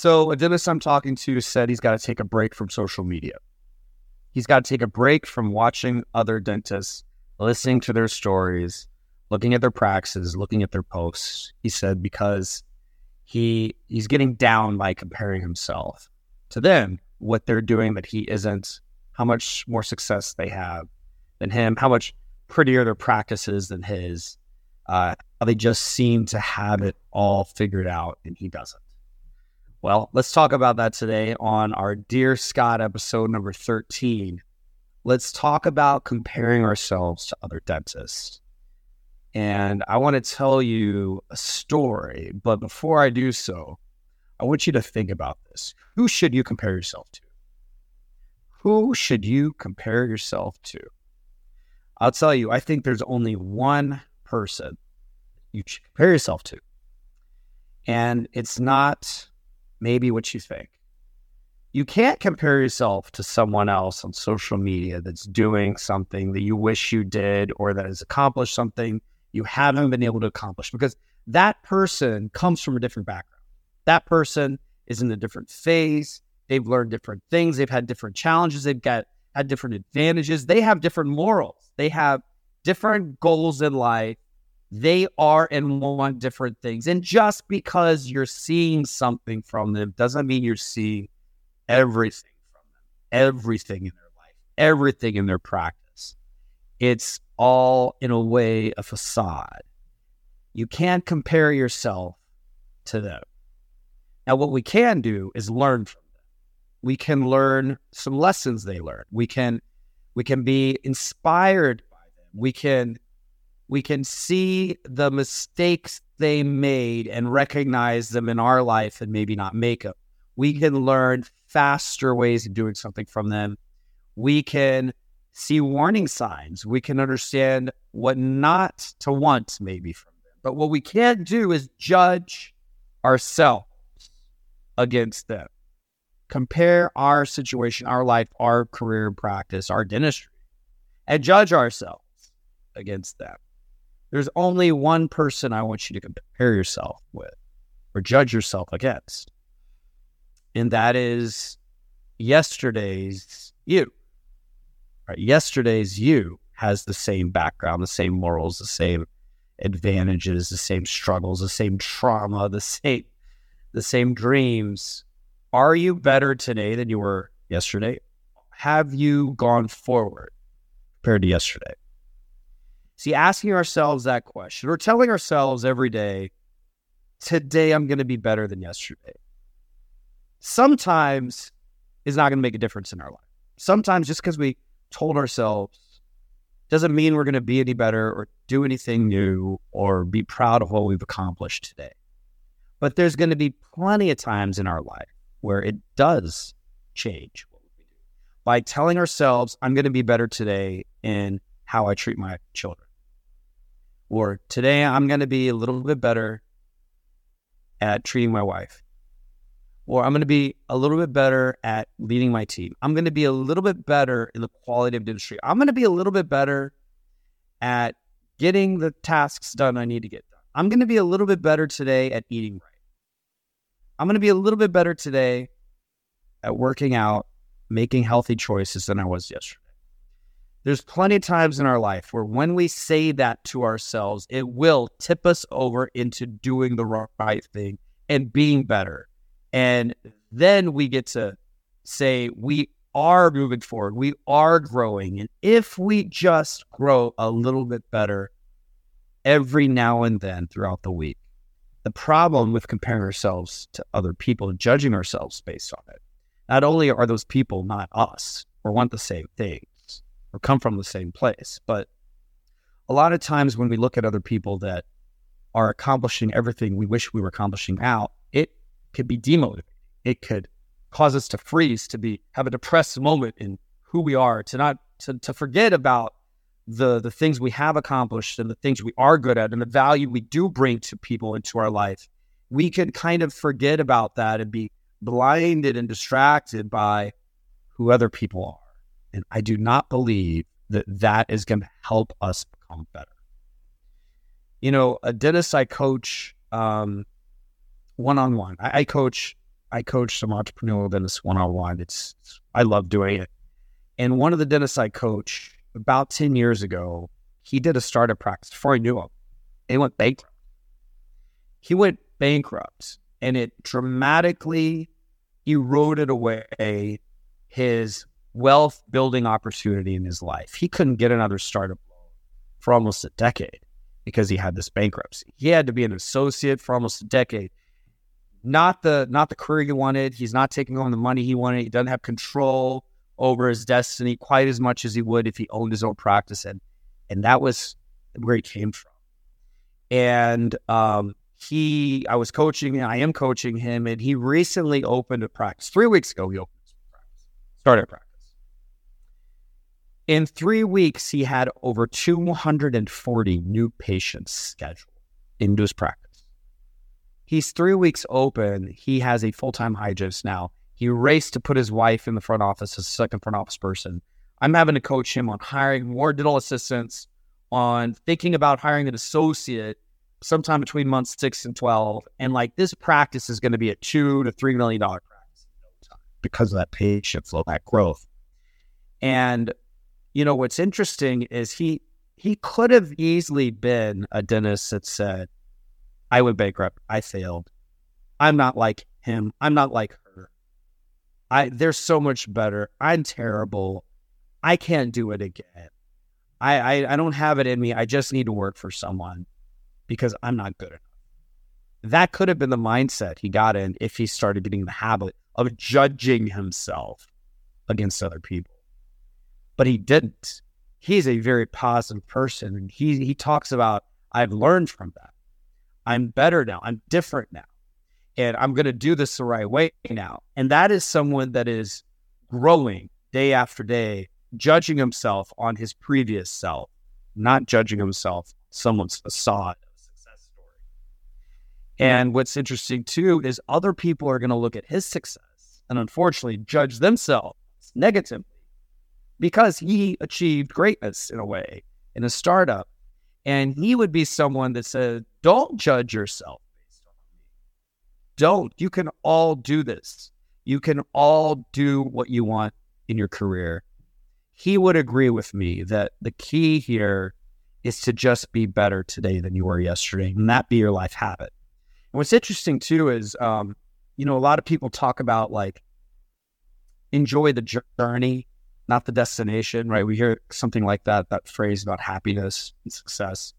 So a dentist I'm talking to said he's got to take a break from social media. He's got to take a break from watching other dentists, listening to their stories, looking at their practices, looking at their posts. He said because he he's getting down by comparing himself to them, what they're doing that he isn't, how much more success they have than him, how much prettier their practices than his. Uh, they just seem to have it all figured out and he doesn't. Well, let's talk about that today on our Dear Scott episode number 13. Let's talk about comparing ourselves to other dentists. And I want to tell you a story, but before I do so, I want you to think about this. Who should you compare yourself to? Who should you compare yourself to? I'll tell you, I think there's only one person you should compare yourself to. And it's not maybe what you think. You can't compare yourself to someone else on social media that's doing something that you wish you did or that has accomplished something you haven't been able to accomplish because that person comes from a different background. That person is in a different phase. They've learned different things. They've had different challenges. They've got had different advantages. They have different morals. They have different goals in life they are and want different things. And just because you're seeing something from them doesn't mean you're seeing everything from them, everything in their life, everything in their practice. It's all, in a way, a facade. You can't compare yourself to them. Now, what we can do is learn from them. We can learn some lessons they learned. We can we can be inspired by them. We can we can see the mistakes they made and recognize them in our life and maybe not make them. We can learn faster ways of doing something from them. We can see warning signs. We can understand what not to want maybe from them. But what we can't do is judge ourselves against them. Compare our situation, our life, our career practice, our dentistry, and judge ourselves against them. There's only one person I want you to compare yourself with or judge yourself against. And that is yesterday's you. Right? Yesterday's you has the same background, the same morals, the same advantages, the same struggles, the same trauma, the same the same dreams. Are you better today than you were yesterday? Have you gone forward compared to yesterday? See, asking ourselves that question or telling ourselves every day, today I'm going to be better than yesterday, sometimes is not going to make a difference in our life. Sometimes just because we told ourselves doesn't mean we're going to be any better or do anything new or be proud of what we've accomplished today. But there's going to be plenty of times in our life where it does change by telling ourselves, I'm going to be better today in how I treat my children. Or today I'm going to be a little bit better at treating my wife. Or I'm going to be a little bit better at leading my team. I'm going to be a little bit better in the quality of the industry. I'm going to be a little bit better at getting the tasks done I need to get done. I'm going to be a little bit better today at eating right. I'm going to be a little bit better today at working out, making healthy choices than I was yesterday. There's plenty of times in our life where when we say that to ourselves, it will tip us over into doing the right thing and being better. And then we get to say, we are moving forward, we are growing. And if we just grow a little bit better every now and then throughout the week, the problem with comparing ourselves to other people and judging ourselves based on it, not only are those people not us or want the same thing, or come from the same place. But a lot of times when we look at other people that are accomplishing everything we wish we were accomplishing out, it could be demotivating. It could cause us to freeze, to be have a depressed moment in who we are, to not to, to forget about the the things we have accomplished and the things we are good at and the value we do bring to people into our life. We can kind of forget about that and be blinded and distracted by who other people are. And I do not believe that that is going to help us become better. You know, a dentist I coach one on one, I coach I coach some entrepreneurial dentists one on one. It's I love doing it. And one of the dentists I coach about 10 years ago, he did a startup practice before I knew him. He went bankrupt. He went bankrupt and it dramatically eroded away his wealth building opportunity in his life. He couldn't get another startup for almost a decade because he had this bankruptcy. He had to be an associate for almost a decade. Not the not the career he wanted. He's not taking on the money he wanted. He doesn't have control over his destiny quite as much as he would if he owned his own practice. And and that was where he came from. And um, he, I was coaching, and I am coaching him, and he recently opened a practice. Three weeks ago, he opened a practice, started practice. In three weeks, he had over 240 new patients scheduled into his practice. He's three weeks open. He has a full time hygienist now. He raced to put his wife in the front office as a second front office person. I'm having to coach him on hiring more dental assistants, on thinking about hiring an associate sometime between months six and 12. And like this practice is going to be a two to $3 million practice in no time. because of that patient flow, that growth. And you know what's interesting is he he could have easily been a dentist that said, "I went bankrupt. I failed. I'm not like him. I'm not like her. I they're so much better. I'm terrible. I can't do it again. I, I I don't have it in me. I just need to work for someone because I'm not good enough." That could have been the mindset he got in if he started getting the habit of judging himself against other people but he didn't. He's a very positive person. And he, he talks about, I've learned from that. I'm better now. I'm different now. And I'm going to do this the right way now. And that is someone that is growing day after day, judging himself on his previous self, not judging himself someone's facade of success story. And what's interesting too is other people are going to look at his success and unfortunately judge themselves negatively because he achieved greatness in a way in a startup. And he would be someone that said, Don't judge yourself based on me. Don't. You can all do this. You can all do what you want in your career. He would agree with me that the key here is to just be better today than you were yesterday, and that be your life habit. And what's interesting too is, um, you know, a lot of people talk about like enjoy the journey not the destination, right? We hear something like that, that phrase about happiness and success.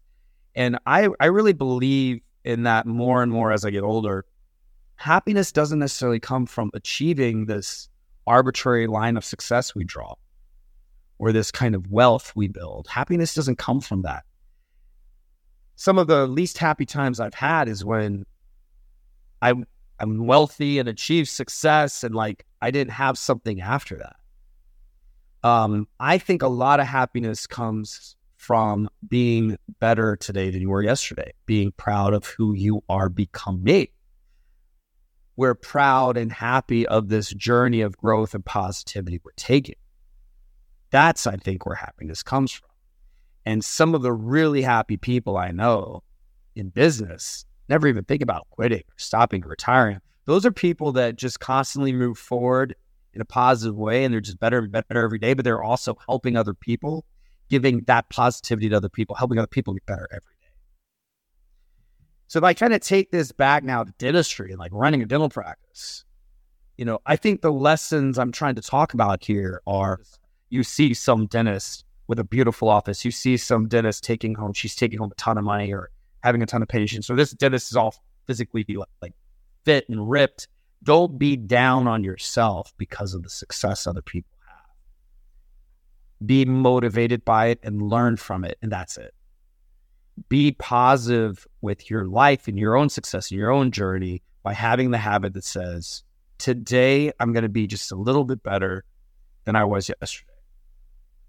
And I, I really believe in that more and more as I get older. Happiness doesn't necessarily come from achieving this arbitrary line of success we draw or this kind of wealth we build. Happiness doesn't come from that. Some of the least happy times I've had is when I'm, I'm wealthy and achieve success and like I didn't have something after that. Um, I think a lot of happiness comes from being better today than you were yesterday, being proud of who you are becoming. We're proud and happy of this journey of growth and positivity we're taking. That's, I think, where happiness comes from. And some of the really happy people I know in business never even think about quitting or stopping or retiring. Those are people that just constantly move forward in a positive way and they're just better and better every day, but they're also helping other people, giving that positivity to other people, helping other people get better every day. So if I kind of take this back now to dentistry and like running a dental practice, you know, I think the lessons I'm trying to talk about here are you see some dentist with a beautiful office, you see some dentist taking home, she's taking home a ton of money or having a ton of patients. So this dentist is all physically like, like fit and ripped don't be down on yourself because of the success other people have. Be motivated by it and learn from it, and that's it. Be positive with your life and your own success and your own journey by having the habit that says, Today, I'm going to be just a little bit better than I was yesterday.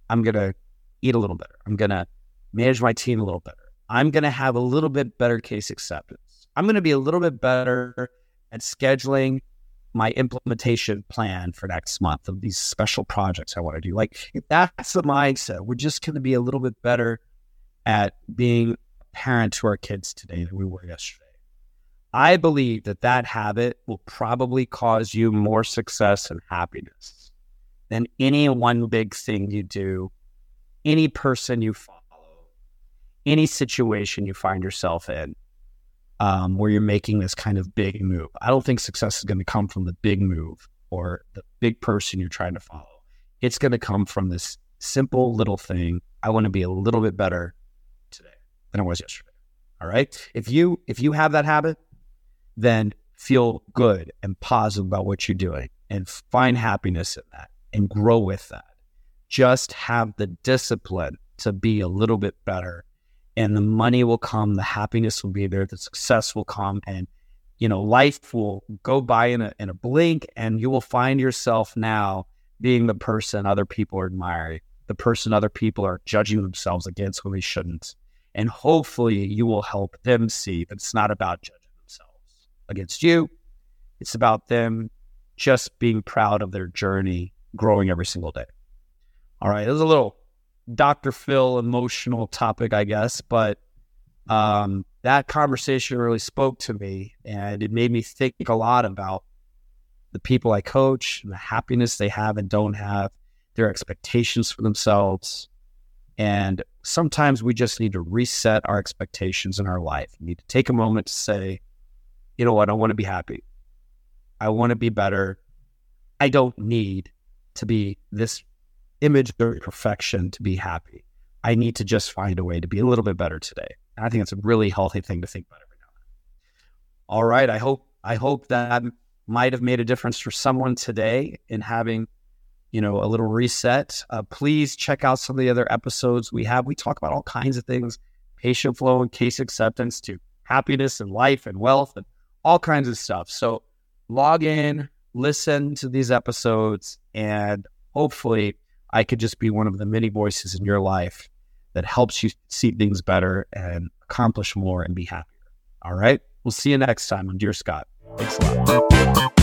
I'm going to eat a little better. I'm going to manage my team a little better. I'm going to have a little bit better case acceptance. I'm going to be a little bit better at scheduling my implementation plan for next month of these special projects I want to do. Like that's the mindset. We're just going to be a little bit better at being a parent to our kids today than we were yesterday. I believe that that habit will probably cause you more success and happiness than any one big thing you do, any person you follow, any situation you find yourself in um, where you're making this kind of big move. I don't think success is going to come from the big move or the big person you're trying to follow. It's going to come from this simple little thing. I want to be a little bit better today than I was yesterday. All right. If you if you have that habit, then feel good and positive about what you're doing and find happiness in that and grow with that. Just have the discipline to be a little bit better and the money will come, the happiness will be there, the success will come, and you know, life will go by in a in a blink, and you will find yourself now being the person other people are admiring, the person other people are judging themselves against when they shouldn't. And hopefully you will help them see that it's not about judging themselves against you. It's about them just being proud of their journey, growing every single day. All right. It was a little Dr. Phil emotional topic, I guess, but um, that conversation really spoke to me and it made me think a lot about the people I coach, and the happiness they have and don't have, their expectations for themselves. And sometimes we just need to reset our expectations in our life. We need to take a moment to say, you know what, I want to be happy. I want to be better. I don't need to be this image of perfection to be happy. I need to just find a way to be a little bit better today. And I think it's a really healthy thing to think about every now and then. All right. I hope I hope that might have made a difference for someone today in having, you know, a little reset. Uh, please check out some of the other episodes we have. We talk about all kinds of things, patient flow and case acceptance to happiness and life and wealth and all kinds of stuff. So log in, listen to these episodes, and hopefully I could just be one of the many voices in your life that helps you see things better and accomplish more and be happier. All right. We'll see you next time on Dear Scott. Thanks a lot.